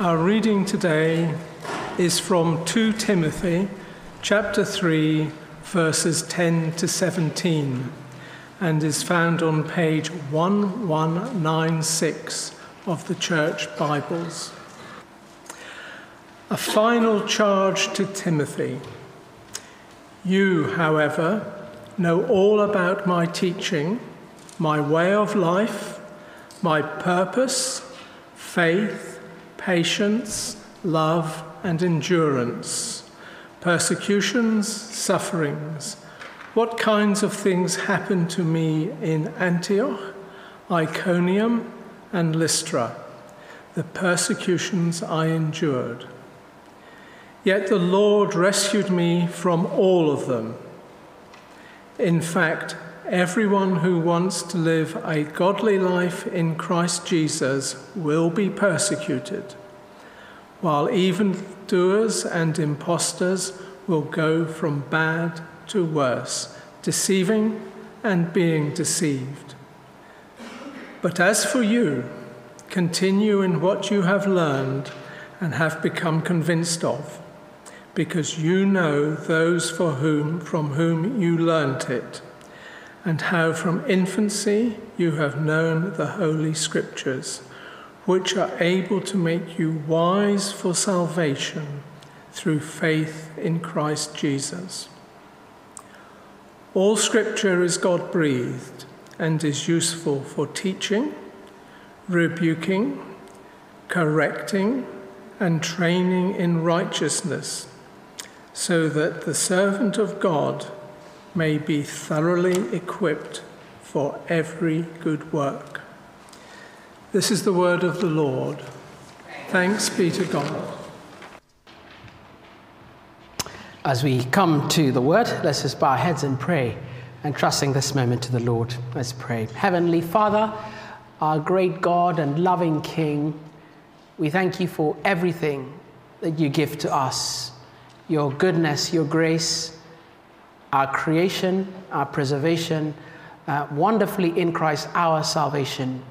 Our reading today is from 2 Timothy chapter 3 verses 10 to 17 and is found on page 1196 of the Church Bibles. A final charge to Timothy. You, however, know all about my teaching, my way of life, my purpose, faith, patience, love, and endurance, persecutions, sufferings what kinds of things happened to me in Antioch, Iconium, and Lystra, the persecutions I endured. Yet the Lord rescued me from all of them. In fact, everyone who wants to live a godly life in Christ Jesus will be persecuted, while evildoers and impostors will go from bad to worse, deceiving and being deceived. But as for you, continue in what you have learned and have become convinced of, because you know those for whom from whom you learnt it, and how from infancy you have known the holy scriptures, which are able to make you wise for salvation through faith in Christ Jesus. All scripture is God breathed and is useful for teaching, rebuking, correcting, and training in righteousness, so that the servant of God may be thoroughly equipped for every good work. This is the word of the Lord. Thanks be to God. As we come to the word, let's just bow our heads and pray and trusting this moment to the Lord. Let's pray. Heavenly Father, our great God and loving King, we thank you for everything that you give to us your goodness, your grace, our creation, our preservation, uh, wonderfully in Christ, our salvation.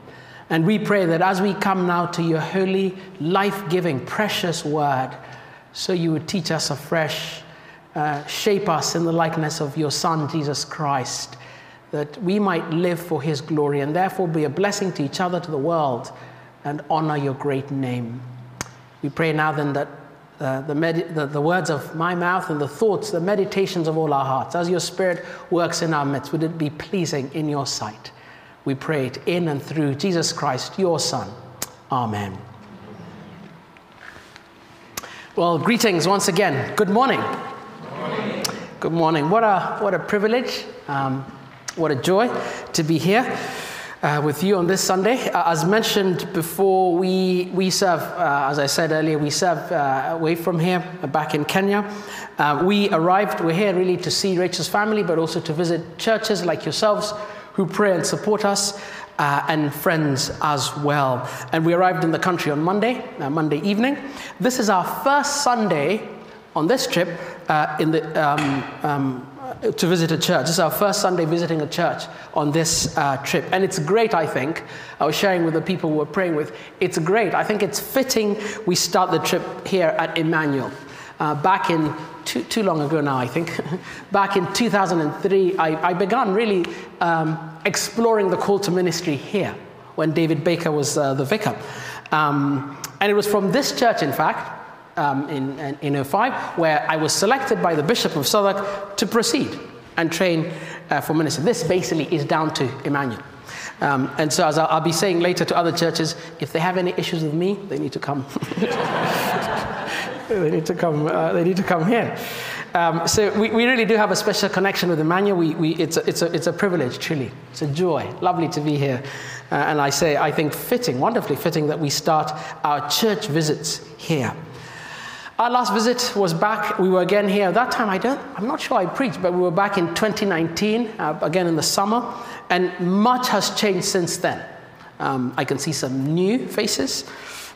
And we pray that as we come now to your holy, life giving, precious word, so you would teach us afresh uh, shape us in the likeness of your Son, Jesus Christ, that we might live for his glory and therefore be a blessing to each other, to the world, and honor your great name. We pray now then that uh, the, med- the, the, words of my mouth and the thoughts, the meditations of all our hearts, as your Spirit works in our midst, would it be pleasing in your sight? We pray it in and through Jesus Christ, your Son. Amen. Well, greetings once again. Good morning. Good morning. What a, what a privilege, um, what a joy to be here uh, with you on this Sunday. Uh, as mentioned before, we, we serve, uh, as I said earlier, we serve uh, away from here, uh, back in Kenya. Uh, we arrived, we're here really to see Rachel's family, but also to visit churches like yourselves who pray and support us. and friends as well. And we arrived in the country on Monday, Monday evening. This is our first Sunday on this trip uh, in the, um, um, to visit a church. This is our first Sunday visiting a church on this uh, trip. And it's great, I think. I was sharing with the people we were praying with. It's great. I think it's fitting we start the trip here at Emmanuel. Uh, back in too, too, long ago now, I think. back in 2003, I, I began really um, exploring the call to ministry here when David Baker was uh, the vicar. Um, and it was from this church, in fact, um, in, in 05, where I was selected by the Bishop of Southwark to proceed and train uh, for ministry. This basically is down to Emmanuel. Um, and so, as I'll, I'll, be saying later to other churches, if they have any issues with me, they need to come. they need to come. Uh, they need to come here. Um, so we, we really do have a special connection with Emmanuel. We, we, it's, a, it's, a, it's a privilege, truly. It's a joy. Lovely to be here. Uh, and I say, I think fitting, wonderfully fitting that we start our church visits here. Our last visit was back, we were again here. At that time, I don't, I'm not sure I preached, but we were back in 2019, uh, again in the summer, and much has changed since then. Um, I can see some new faces,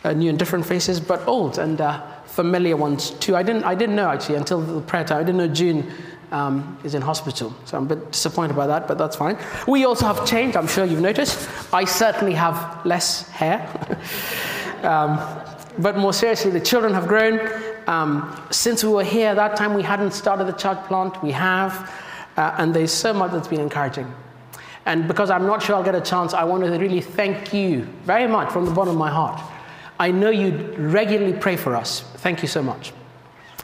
uh, new and different faces, but old and uh, familiar ones too. I didn't, I didn't know actually until the prayer time. I didn't know June um, is in hospital, so I'm a bit disappointed by that, but that's fine. We also have changed, I'm sure you've noticed. I certainly have less hair. um, but more seriously, the children have grown. Um, since we were here, that time we hadn't started the church plant. We have, uh, and there's so much that's been encouraging. And because I'm not sure I'll get a chance, I want to really thank you very much from the bottom of my heart. I know you regularly pray for us. Thank you so much.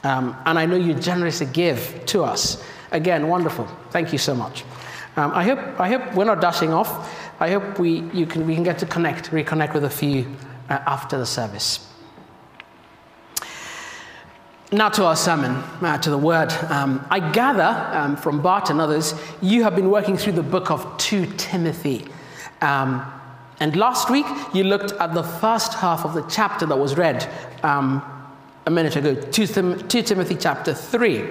Um, and I know you generously give to us. Again, wonderful. Thank you so much. Um, I, hope, I hope we're not dashing off. I hope we, you can, we can get to connect, reconnect with a few uh, after the service. Now to our sermon, uh, to the word. Um, I gather um, from Bart and others, you have been working through the book of 2 Timothy. Um, and last week, you looked at the first half of the chapter that was read um, a minute ago, 2, Tim- 2 Timothy chapter 3.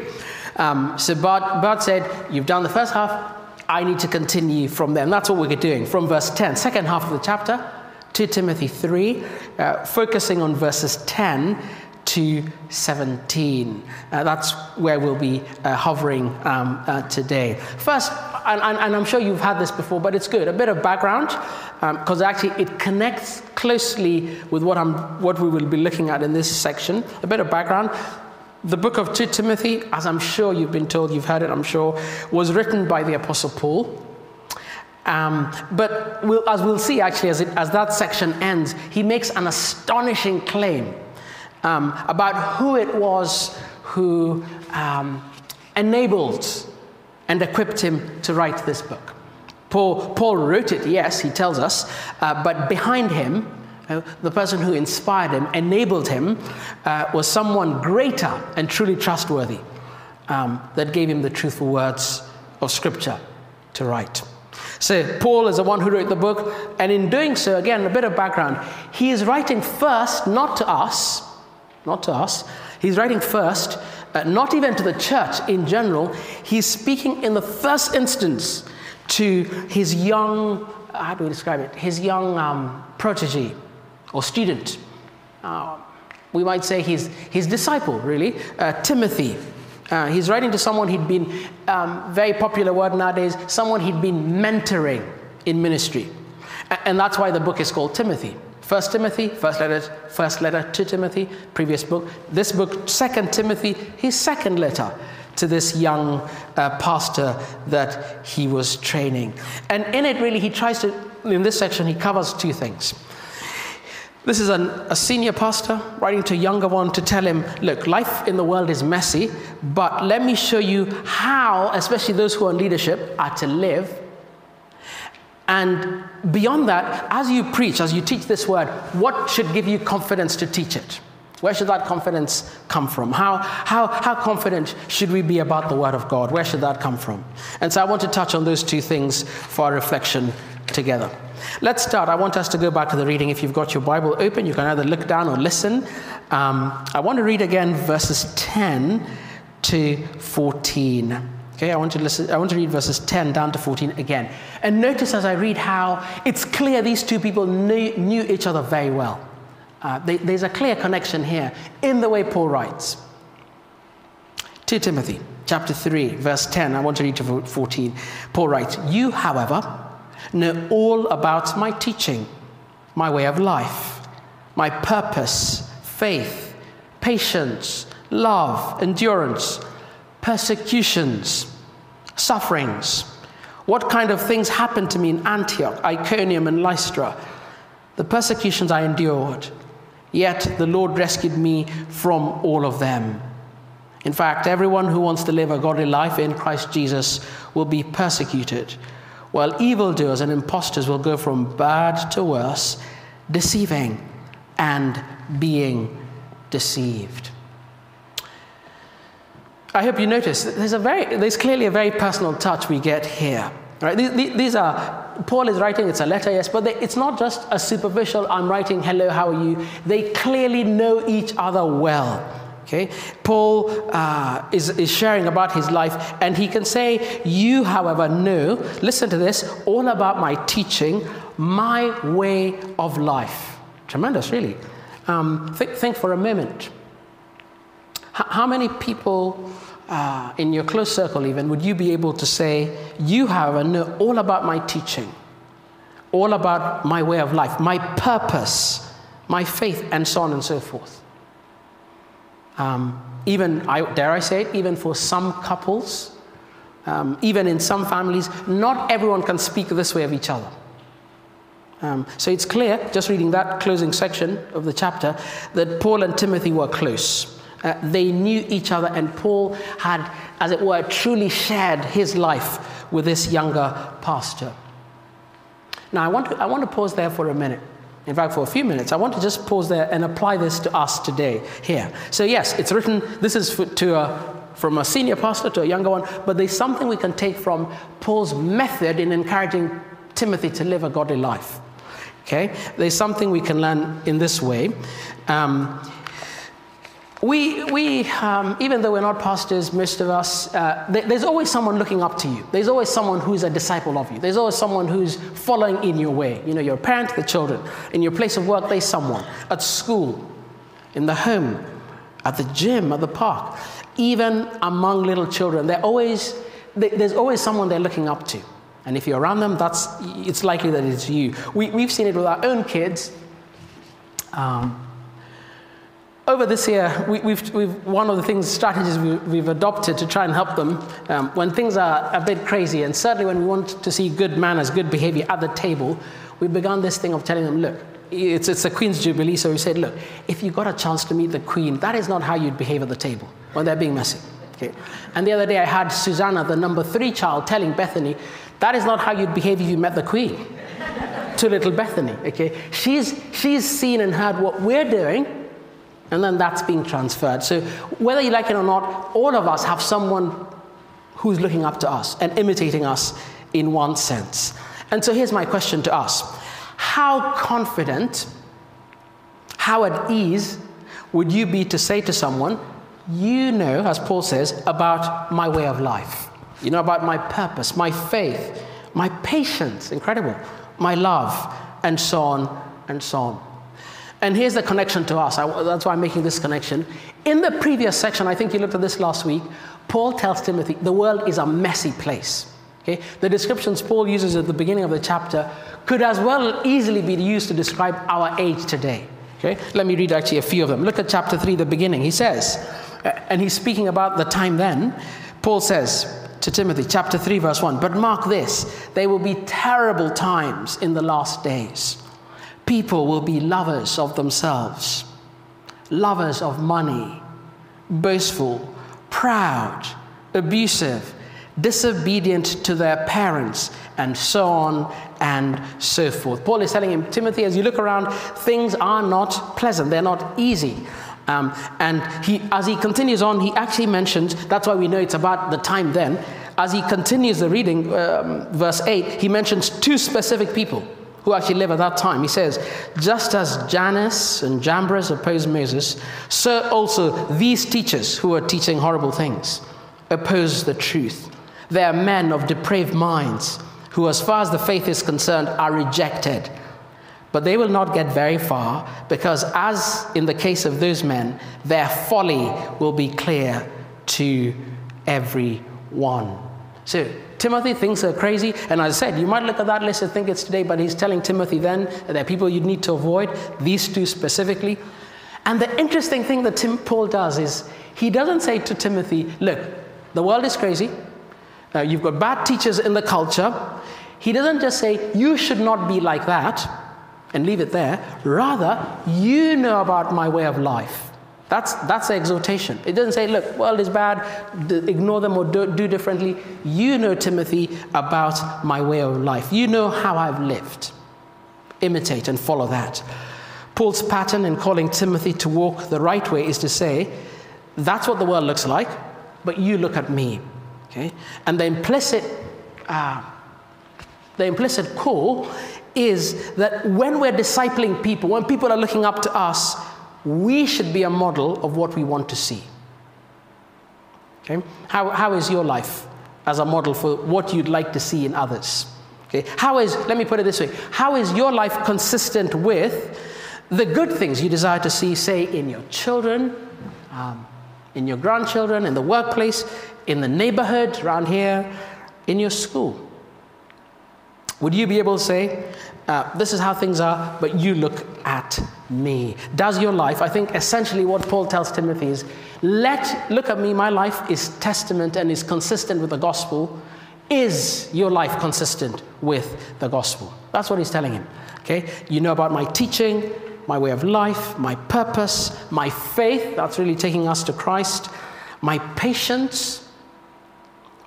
Um, so Bart, Bart said, You've done the first half, I need to continue from there. And that's what we're doing from verse 10, second half of the chapter, 2 Timothy 3, uh, focusing on verses 10 to 17. Uh, that's where we'll be uh, hovering um, uh, today. First, and, and, and, I'm sure you've had this before, but it's good, a bit of background, because um, actually it connects closely with what, I'm, what we will be looking at in this section. A bit of background. The book of 2 Timothy, as I'm sure you've been told, you've heard it, I'm sure, was written by the Apostle Paul. Um, but we'll, as we'll see, actually, as, it, as that section ends, he makes an astonishing claim um, about who it was who um, enabled and equipped him to write this book. Paul, Paul wrote it, yes, he tells us, uh, but behind him, uh, the person who inspired him, enabled him, uh, was someone greater and truly trustworthy um, that gave him the truthful words of Scripture to write. So, Paul is the one who wrote the book, and in doing so, again, a bit of background, he is writing first not to us, not to us. He's writing first, uh, not even to the church in general. He's speaking in the first instance to his young, how do we describe it? His young um, protege or student. Uh, we might say his, his disciple, really, uh, Timothy. Uh, he's writing to someone he'd been, um, very popular word nowadays, someone he'd been mentoring in ministry. And that's why the book is called Timothy. First Timothy, first letter, first letter to Timothy, previous book. This book, Second Timothy, his second letter to this young uh, pastor that he was training. And in it, really, he tries to, in this section, he covers two things. This is an, a senior pastor writing to a younger one to tell him, look, life in the world is messy, but let me show you how, especially those who are in leadership, are to live and beyond that, as you preach, as you teach this word, what should give you confidence to teach it? Where should that confidence come from? How, how, how confident should we be about the Word of God? Where should that come from? And so I want to touch on those two things for our reflection together. Let's start. I want us to go back to the reading. If you've got your Bible open, you can either look down or listen. Um, I want to read again verses 10 to 14. Okay, I want to listen, I want to read verses 10 down to 14 again. And notice as I read how it's clear these two people knew, knew each other very well. Uh, they, there's a clear connection here in the way Paul writes. 2 Timothy chapter 3, verse 10. I want to read to 14. Paul writes, You, however, know all about my teaching, my way of life, my purpose, faith, patience, love, endurance persecutions, sufferings. What kind of things happened to me in Antioch, Iconium, and Lystra? The persecutions I endured, yet the Lord rescued me from all of them. In fact, everyone who wants to live a godly life in Christ Jesus will be persecuted, while evildoers and impostors will go from bad to worse, deceiving and being deceived. I hope you notice there's, a very, there's clearly a very personal touch we get here. Right? These, these are, Paul is writing, it's a letter, yes, but they, it's not just a superficial, I'm writing, hello, how are you? They clearly know each other well. Okay? Paul uh, is, is sharing about his life, and he can say, You, however, know, listen to this, all about my teaching, my way of life. Tremendous, really. Um, think, think for a moment. H- how many people uh, in your close circle, even, would you be able to say, You, however, know all about my teaching, all about my way of life, my purpose, my faith, and so on and so forth. Um, even, I, dare I say it, even for some couples, um, even in some families, not everyone can speak this way of each other. Um, so it's clear, just reading that closing section of the chapter, that Paul and Timothy were close. Uh, they knew each other, and Paul had, as it were, truly shared his life with this younger pastor. Now, I want to, I want to pause there for a minute. In fact, for a few minutes, I want to just pause there and apply this to us today here. So, yes, it's written, this is for, to a, from a senior pastor to a younger one, but there's something we can take from Paul's method in encouraging Timothy to live a godly life. Okay? There's something we can learn in this way. Um, we, we um, even though we're not pastors, most of us, uh, th- there's always someone looking up to you. There's always someone who's a disciple of you. There's always someone who's following in your way. You know, your parent, the children. In your place of work, there's someone. At school, in the home, at the gym, at the park. Even among little children, always, there's always someone they're looking up to. And if you're around them, that's, it's likely that it's you. We, we've seen it with our own kids. Um, over this year, we, we've, one of the things, strategies we, we've adopted to try and help them um, when things are a bit crazy, and certainly when we want to see good manners, good behavior at the table, we've begun this thing of telling them, look, it's, it's the Queen's Jubilee, so we said, look, if you got a chance to meet the Queen, that is not how you'd behave at the table when they're being messy. Okay? And the other day I had Susanna, the number three child, telling Bethany, that is not how you'd behave if you met the Queen. to little Bethany, okay? She's, she's seen and heard what we're doing, and then that's being transferred. So whether you like it or not, all of us have someone who's looking up to us and imitating us in one sense. And so here's my question to us How confident, how at ease would you be to say to someone, you know, as Paul says, about my way of life? You know, about my purpose, my faith, my patience, incredible, my love, and so on and so on. And here's the connection to us. I, that's why I'm making this connection. In the previous section, I think you looked at this last week, Paul tells Timothy the world is a messy place. Okay? The descriptions Paul uses at the beginning of the chapter could as well easily be used to describe our age today. Okay? Let me read actually a few of them. Look at chapter 3, the beginning. He says, uh, and he's speaking about the time then. Paul says, to Timothy, chapter 3, verse 1. But mark this there will be terrible times in the last days. People will be lovers of themselves, lovers of money, boastful, proud, abusive, disobedient to their parents, and so on and so forth. Paul is telling him, Timothy, as you look around, things are not pleasant, they're not easy. Um, and he, as he continues on, he actually mentions, that's why we know it's about the time then. As he continues the reading, um, verse 8, he mentions two specific people who actually live at that time. He says, Just as Jannes and Jambres opposed Moses, so also these teachers who are teaching horrible things oppose the truth. They are men of depraved minds who, as far as the faith is concerned, are rejected but they will not get very far because, as in the case of those men, their folly will be clear to everyone. So, Timothy thinks they're crazy, and as I said, you might look at that list and think it's today, but he's telling Timothy then that there are people you'd need to avoid, these two specifically. And the interesting thing that Tim Paul does is he doesn't say to Timothy, Look, the world is crazy, uh, you've got bad teachers in the culture. He doesn't just say, You should not be like that and leave it there. Rather, you know about my way of life. That's, that's exhortation. It doesn't say, look, world is bad, ignore them or do, do differently. You know, Timothy, about my way of life. You know how I've lived. Imitate and follow that. Paul's pattern in calling Timothy to walk the right way is to say, that's what the world looks like, but you look at me. Okay? And the implicit, uh, the implicit call is that when we're discipling people, when people are looking up to us, we should be a model of what we want to see. Okay? How, how is your life as a model for what you'd like to see in others? Okay? How is, let me put it this way, how is your life consistent with the good things you desire to see, say, in your children, um, in your grandchildren, in the workplace, in the neighborhood around here, in your school? Would you be able to say, uh, this is how things are, but you look at me. Does your life, I think essentially what Paul tells Timothy is, let, look at me, my life is testament and is consistent with the gospel. Is your life consistent with the gospel? That's what he's telling him. Okay? You know about my teaching, my way of life, my purpose, my faith, that's really taking us to Christ, my patience,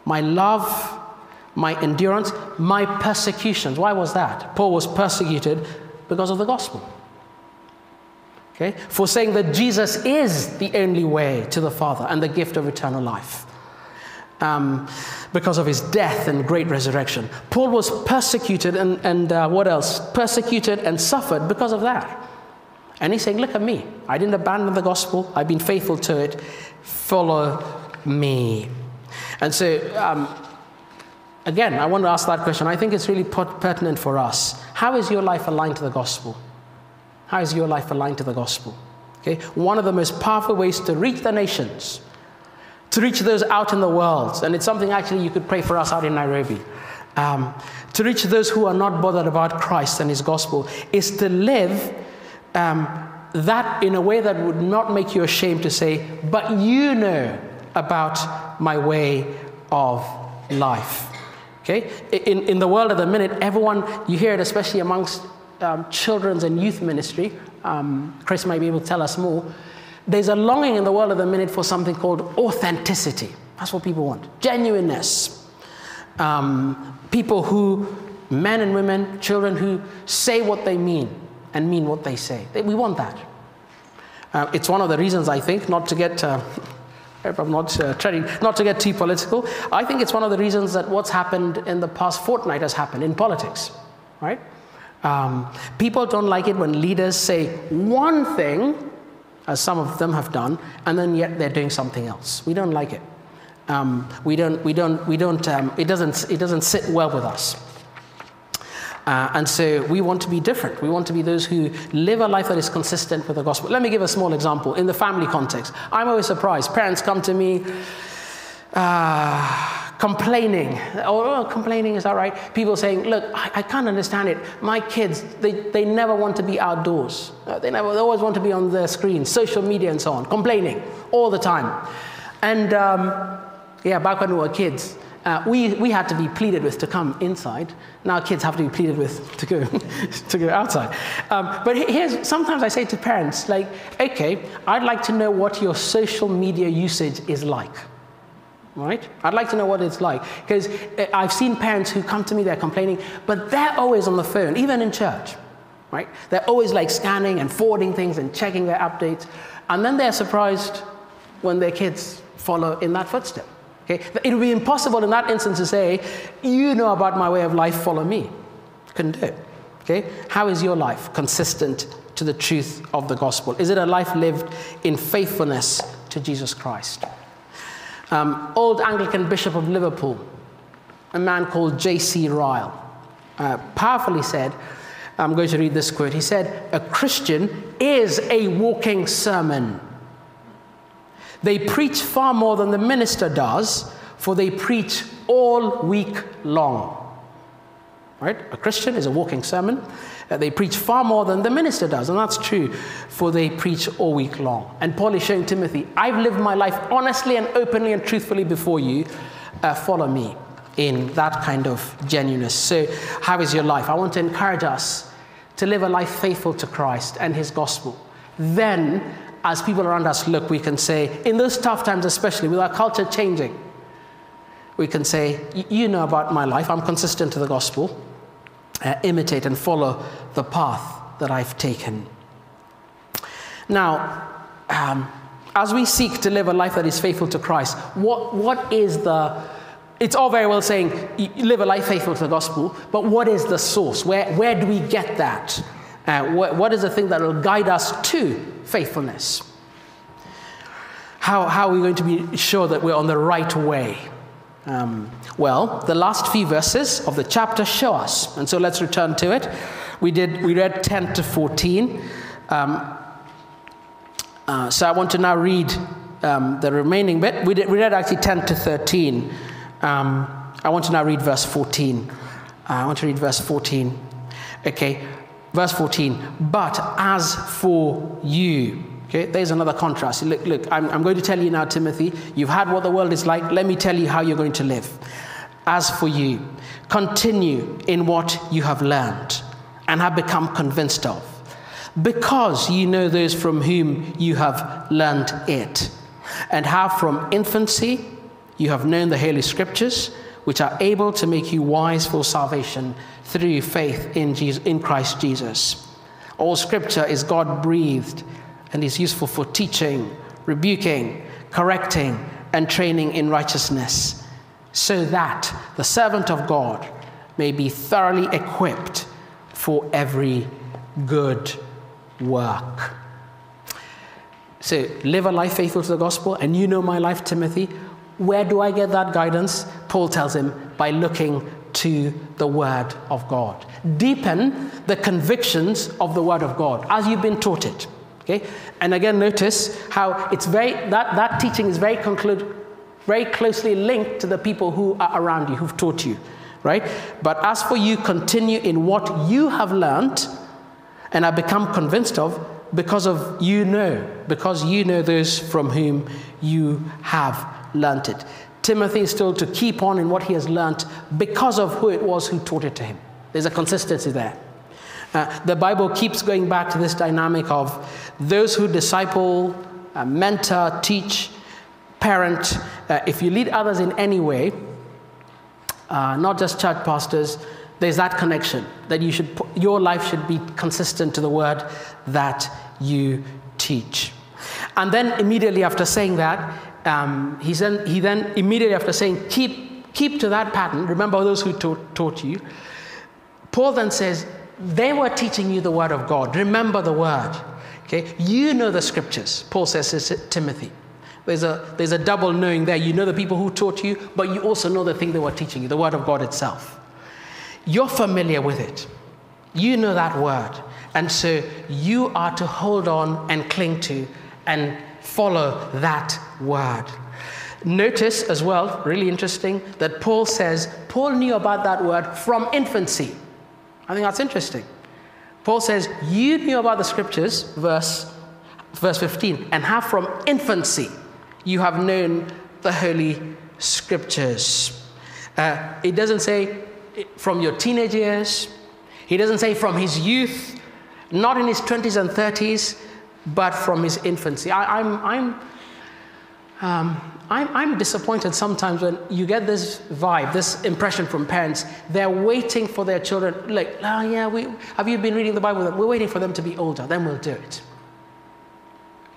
my love, my endurance, my persecutions. Why was that? Paul was persecuted because of the gospel. Okay? For saying that Jesus is the only way to the Father and the gift of eternal life. Um, because of his death and great resurrection. Paul was persecuted and, and uh, what else? Persecuted and suffered because of that. And he's saying, Look at me. I didn't abandon the gospel, I've been faithful to it. Follow me. And so, um, again, I want to ask that question. I think it's really pertinent for us. How is your life aligned to the gospel? How is your life aligned to the gospel? Okay? One of the most powerful ways to reach the nations, to reach those out in the world, and it's something actually you could pray for us out in Nairobi. Um, to reach those who are not bothered about Christ and His gospel is to live um, that in a way that would not make you ashamed to say, but you know about my way of life. Okay? In, in the world at the minute, everyone, you hear it especially amongst um, children's and youth ministry. Um, Chris might be able to tell us more. There's a longing in the world at the minute for something called authenticity. That's what people want genuineness. Um, people who, men and women, children who say what they mean and mean what they say. We want that. Uh, it's one of the reasons, I think, not to get. Uh, I'm not uh, trying not to get too political, I think it's one of the reasons that what's happened in the past fortnight has happened in politics, right? Um, people don't like it when leaders say one thing, as some of them have done, and then yet they're doing something else. We don't like it. Um, we don't, we don't, we don't, um, it, doesn't, it doesn't sit well with us. Uh, and so we want to be different. We want to be those who live a life that is consistent with the gospel. Let me give a small example in the family context. I'm always surprised. Parents come to me. Uh, complaining. Oh, complaining, is that right? People saying, look, I, I, can't understand it. My kids, they, they never want to be outdoors. Uh, they, never, they always want to be on the screen, social media and so on, complaining all the time. And um, yeah, back when we were kids, uh, we, we had to be pleaded with to come inside. Now kids have to be pleaded with to go, to go outside. Um, but here's, sometimes I say to parents, like, okay, I'd like to know what your social media usage is like. Right? I'd like to know what it's like. Because uh, I've seen parents who come to me, they're complaining, but they're always on the phone, even in church. Right? They're always like scanning and forwarding things and checking their updates. And then they're surprised when their kids follow in that footstep. Okay? It would be impossible in that instance to say, You know about my way of life, follow me. Couldn't do it. Okay? How is your life consistent to the truth of the gospel? Is it a life lived in faithfulness to Jesus Christ? Um, old Anglican Bishop of Liverpool, a man called J.C. Ryle, uh, powerfully said, I'm going to read this quote. He said, A Christian is a walking sermon. They preach far more than the minister does, for they preach all week long. Right? A Christian is a walking sermon. Uh, they preach far more than the minister does, and that's true, for they preach all week long. And Paul is showing Timothy, I've lived my life honestly and openly and truthfully before you. Uh, follow me in that kind of genuineness. So, how is your life? I want to encourage us to live a life faithful to Christ and his gospel. Then as people around us look, we can say, in those tough times, especially with our culture changing, we can say, You know about my life, I'm consistent to the gospel. Uh, imitate and follow the path that I've taken. Now, um, as we seek to live a life that is faithful to Christ, what, what is the it's all very well saying live a life faithful to the gospel, but what is the source? Where, where do we get that? Uh, what, what is the thing that will guide us to faithfulness? How, how are we going to be sure that we're on the right way? Um, well, the last few verses of the chapter show us. And so let's return to it. We, did, we read 10 to 14. Um, uh, so I want to now read um, the remaining bit. We, did, we read actually 10 to 13. Um, I want to now read verse 14. Uh, I want to read verse 14. Okay, verse 14. But as for you, okay, there's another contrast. Look, look, I'm, I'm going to tell you now, Timothy, you've had what the world is like. Let me tell you how you're going to live. As for you, continue in what you have learned and have become convinced of, because you know those from whom you have learned it, and how from infancy you have known the Holy Scriptures, which are able to make you wise for salvation through faith in, Jesus, in Christ Jesus. All Scripture is God breathed and is useful for teaching, rebuking, correcting, and training in righteousness, so that the servant of God may be thoroughly equipped for every good work. So, live a life faithful to the gospel, and you know my life, Timothy. Where do I get that guidance? Paul tells him by looking to the Word of God. Deepen the convictions of the Word of God as you've been taught it. Okay? And again, notice how it's very, that, that teaching is very, conclude, very closely linked to the people who are around you, who've taught you, right? But as for you, continue in what you have learned and have become convinced of because of you know, because you know those from whom you have learnt it. Timothy is told to keep on in what he has learnt because of who it was who taught it to him. There's a consistency there. Uh, the Bible keeps going back to this dynamic of those who disciple, uh, mentor, teach, parent. Uh, if you lead others in any way, uh, not just church pastors, there's that connection that you should, your life should be consistent to the word that you teach. And then immediately after saying that, um, he, then, he then immediately after saying, keep, keep to that pattern, remember those who taught, taught you, Paul then says, they were teaching you the word of God. Remember the word. Okay? You know the scriptures, Paul says to Timothy. There's a, there's a double knowing there. You know the people who taught you, but you also know the thing they were teaching you, the word of God itself. You're familiar with it. You know that word. And so you are to hold on and cling to and follow that word. Notice as well, really interesting, that Paul says Paul knew about that word from infancy. I think that's interesting. Paul says, You knew about the scriptures, verse, verse 15, and have from infancy you have known the holy scriptures. Uh, it doesn't say from your teenage years, he doesn't say from his youth, not in his 20s and 30s, but from his infancy. I, I'm, I'm um, I'm, I'm, disappointed sometimes when you get this vibe, this impression from parents. They're waiting for their children, like, oh, yeah, we, have you been reading the Bible? We're waiting for them to be older, then we'll do it.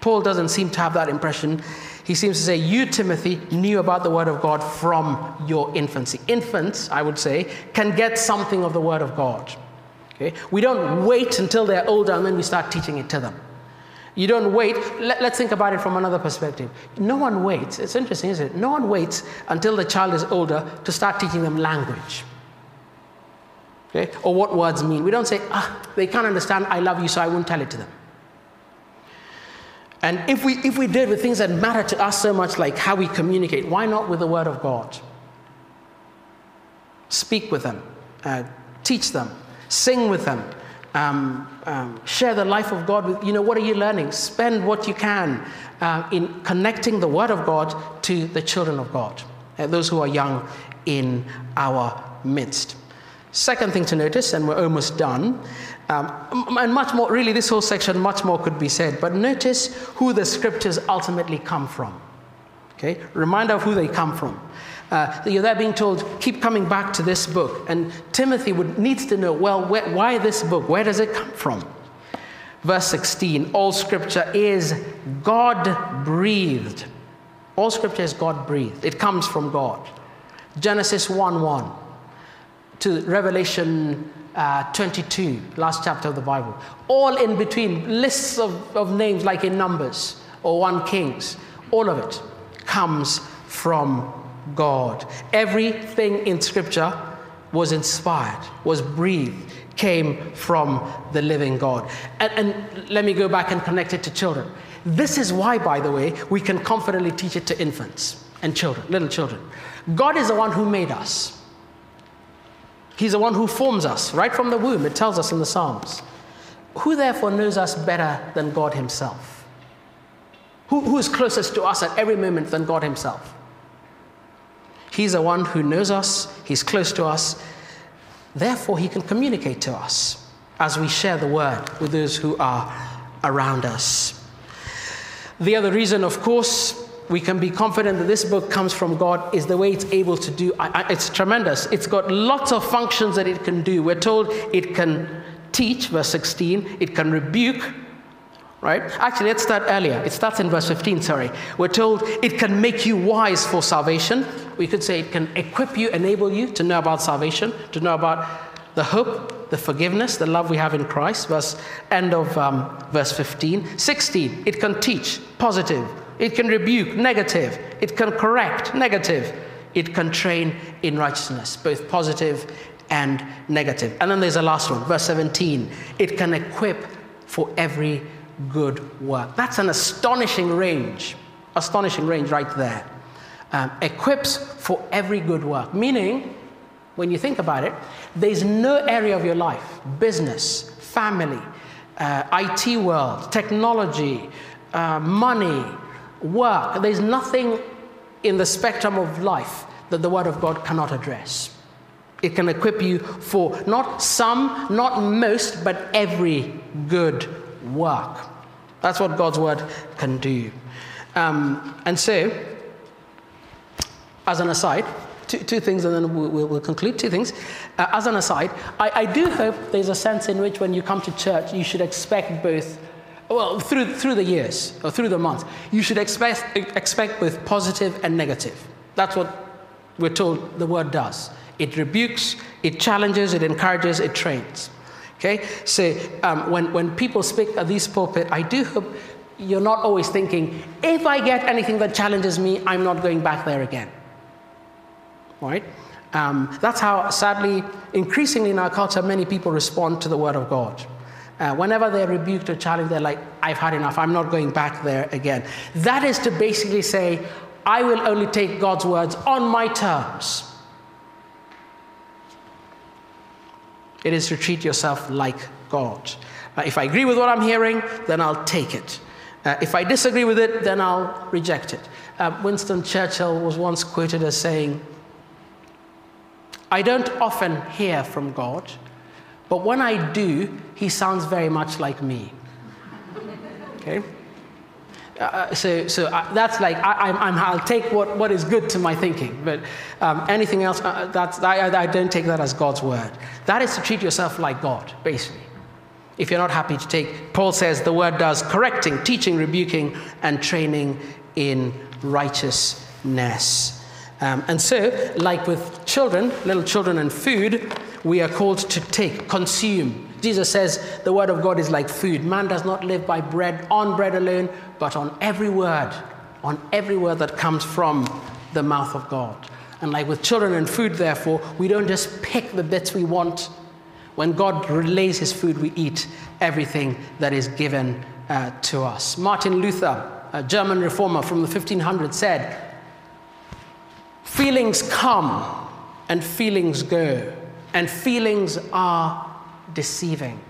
Paul doesn't seem to have that impression. He seems to say, You, Timothy, knew about the Word of God from your infancy. Infants, I would say, can get something of the Word of God. Okay? We don't wait until they're older and then we start teaching it to them. You don't wait. Let, us think about it from another perspective. No one waits. It's interesting, isn't it? No one waits until the child is older to start teaching them language. Okay? Or what words mean. We don't say, ah, they can't understand I love you, so I won't tell it to them. And if we, if we did with things that matter to us so much, like how we communicate, why not with the Word of God? Speak with them, uh, teach them, sing with them, um, um, share the life of God with, you know, what are you learning? Spend what you can uh, in connecting the Word of God to the children of God, uh, those who are young in our midst. Second thing to notice, and we're almost done, um, and much more, really, this whole section, much more could be said, but notice who the scriptures ultimately come from. Okay? Reminder of who they come from. Uh, you're there being told, keep coming back to this book. And Timothy would, needs to know, well, why this book? Where does it come from? Verse 16 All scripture is God breathed. All scripture is God breathed, it comes from God. Genesis 1 1 to Revelation uh, 22, last chapter of the Bible. All in between, lists of, of names like in Numbers or 1 Kings, all of it comes from God. Everything in Scripture was inspired, was breathed, came from the living God. And, and, let me go back and connect it to children. This is why, by the way, we can confidently teach it to infants and children, little children. God is the one who made us. He's the one who forms us right from the womb. It tells us in the Psalms. Who therefore knows us better than God Himself? Who, who is closest to us at every moment than God Himself? He's the one who knows us, He's close to us. Therefore, He can communicate to us as we share the word with those who are around us. The other reason, of course, we can be confident that this book comes from God is the way it's able to do. It's tremendous. It's got lots of functions that it can do. We're told it can teach, verse 16, it can rebuke, right? Actually, let's start earlier. It starts in verse 15, sorry. We're told it can make you wise for salvation. We could say it can equip you, enable you to know about salvation, to know about the hope, the forgiveness, the love we have in Christ. Verse end of um, verse 15. 16, it can teach, positive. It can rebuke, negative. It can correct, negative. It can train in righteousness, both positive and negative. And then there's the last one, verse 17. It can equip for every good work. That's an astonishing range, astonishing range right there. Um, equips for every good work, meaning, when you think about it, there's no area of your life, business, family, uh, IT world, technology, uh, money, work, there's nothing in the spectrum of life that the Word of God cannot address. It can equip you for not some, not most, but every good work. That's what God's Word can do. Um, and so, as an aside, two, two things, and then we'll, we'll conclude. Two things. Uh, as an aside, I, I do hope there's a sense in which when you come to church, you should expect both well, through, through the years or through the months, you should expect, expect both positive and negative. That's what we're told the word does. It rebukes, it challenges, it encourages, it trains. Okay? So um, when, when people speak at this pulpit, I do hope you're not always thinking, if I get anything that challenges me, I'm not going back there again. Right? Um, that's how, sadly, increasingly in our culture, many people respond to the Word of God. Uh, whenever they're rebuked or challenged, they're like, I've had enough. I'm not going back there again. That is to basically say, I will only take God's words on my terms. It is to treat yourself like God. Uh, if I agree with what I'm hearing, then I'll take it. Uh, if I disagree with it, then I'll reject it. Uh, Winston Churchill was once quoted as saying, I don't often hear from God, but when I do, he sounds very much like me. Okay? Uh, uh so so uh, that's like, I, will take what, what is good to my thinking, but um, anything else, uh, that's, I, I don't take that as God's word. That is to treat yourself like God, basically. If you're not happy to take, Paul says the word does correcting, teaching, rebuking, and training in righteousness. Um, and so, like with children, little children and food, we are called to take, consume. Jesus says the word of God is like food. Man does not live by bread, on bread alone, but on every word, on every word that comes from the mouth of God. And like with children and food, therefore, we don't just pick the bits we want. When God relays his food, we eat everything that is given uh, to us. Martin Luther, a German reformer from the 1500s, said, Feelings come and feelings go and feelings are deceiving.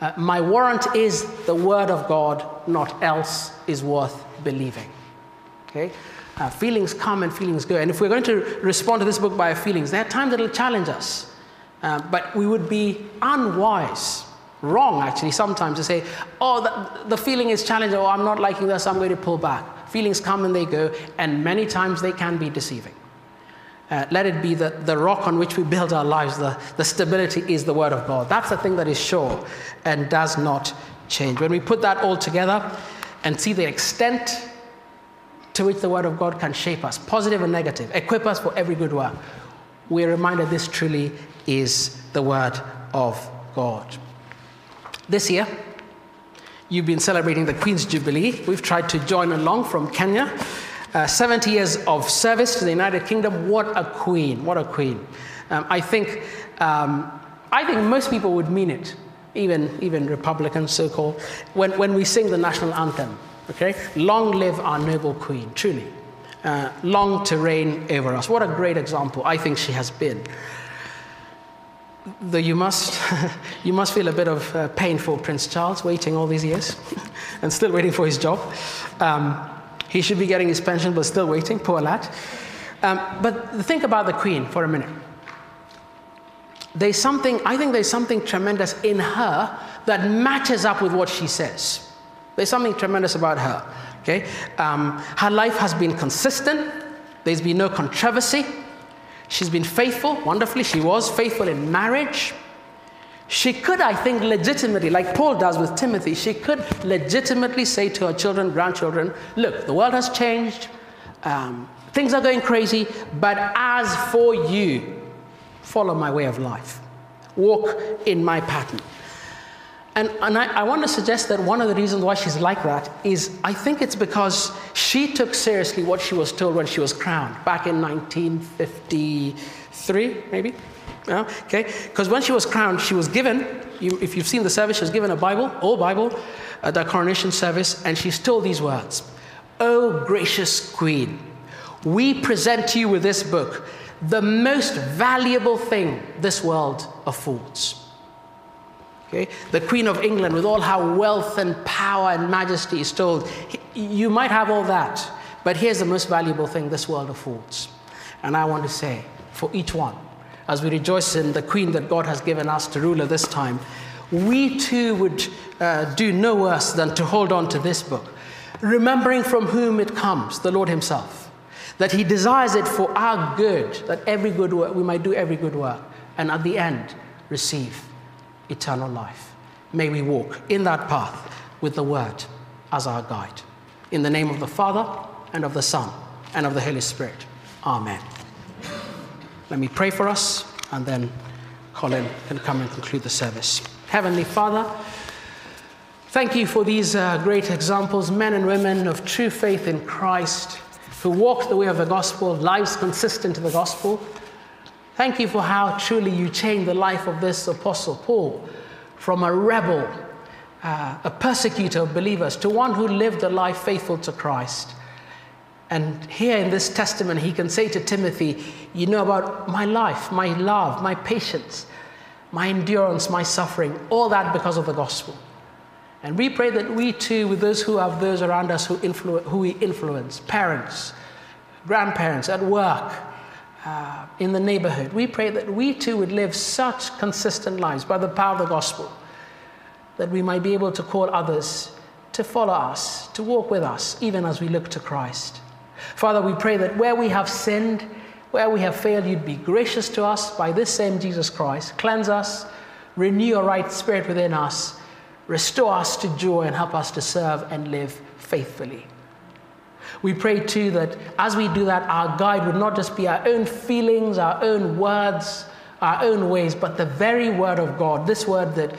Uh, my warrant is the word of God, not else is worth believing. Okay? Uh, feelings come and feelings go. And if we're going to respond to this book by our feelings, there are times that it'll challenge us. Uh, but we would be unwise, wrong actually, sometimes to say, oh, the, the feeling is challenging, oh, I'm not liking this, I'm going to pull back. Feelings come and they go, and many times they can be deceiving. Uh, let it be the, the rock on which we build our lives. The, the stability is the Word of God. That's the thing that is sure and does not change. When we put that all together and see the extent to which the Word of God can shape us, positive and negative, equip us for every good work, we're reminded this truly is the Word of God. This year, you've been celebrating the Queen's Jubilee. We've tried to join along from Kenya. Uh, 70 years of service to the United Kingdom. What a queen! What a queen! Um, I think um, I think most people would mean it, even even Republicans, so-called, when when we sing the national anthem. Okay, long live our noble queen! Truly, uh, long to reign over us. What a great example I think she has been. though you must, you must feel a bit of uh, pain for Prince Charles waiting all these years and still waiting for his job. Um, he should be getting his pension, but still waiting, poor lad. Um, but think about the Queen for a minute. There's something, I think there's something tremendous in her that matches up with what she says. There's something tremendous about her. Okay? Um, her life has been consistent, there's been no controversy. She's been faithful, wonderfully. She was faithful in marriage. She could, I think, legitimately, like Paul does with Timothy, she could legitimately say to her children, grandchildren, look, the world has changed, um, things are going crazy, but as for you, follow my way of life, walk in my pattern. And, and I, I, want to suggest that one of the reasons why she's like that is I think it's because she took seriously what she was told when she was crowned back in 1953, maybe. Yeah, okay, because when she was crowned, she was given, you, if you've seen the service, she was given a Bible, old Bible, at the coronation service, and she told these words Oh, gracious Queen, we present you with this book the most valuable thing this world affords. Okay? The Queen of England, with all her wealth and power and majesty, is told, You might have all that, but here's the most valuable thing this world affords. And I want to say, for each one, as we rejoice in the Queen that God has given us to rule at this time, we too would uh, do no worse than to hold on to this book, remembering from whom it comes, the Lord Himself, that He desires it for our good, that every good work, we might do every good work, and at the end, receive eternal life. May we walk in that path with the Word as our guide. In the name of the Father, and of the Son, and of the Holy Spirit. Amen. Let me pray for us, and then Colin can come and conclude the service. Heavenly Father, thank you for these uh, great examples, men and women of true faith in Christ, who walk the way of the gospel, lives consistent to the gospel Thank you for how truly you changed the life of this Apostle Paul from a rebel, uh, a persecutor of believers, to one who lived a life faithful to Christ. And here in this testament, he can say to Timothy, You know about my life, my love, my patience, my endurance, my suffering, all that because of the gospel. And we pray that we too, with those who have those around us who, influ- who we influence, parents, grandparents, at work, uh, in the neighborhood. We pray that we too would live such consistent lives by the power of the gospel that we might be able to call others to follow us, to walk with us, even as we look to Christ. Father, we pray that where we have sinned, where we have failed, you'd be gracious to us by this same Jesus Christ. Cleanse us, renew a right spirit within us, restore us to joy, and help us to serve and live faithfully. We pray too that as we do that, our guide would not just be our own feelings, our own words, our own ways, but the very word of God, this word that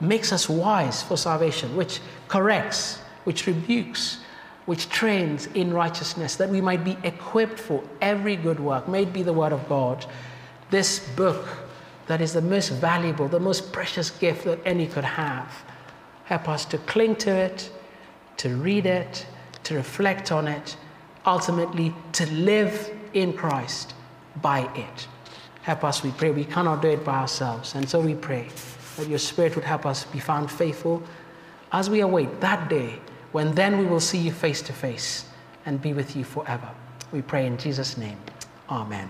makes us wise for salvation, which corrects, which rebukes, which trains in righteousness, that we might be equipped for every good work. May it be the word of God. This book that is the most valuable, the most precious gift that any could have. Help us to cling to it, to read it, to reflect on it, ultimately to live in Christ by it. Help us, we pray. We cannot do it by ourselves. And so we pray that your Spirit would help us be found faithful as we await that day when then we will see you face to face and be with you forever. We pray in Jesus' name. Amen.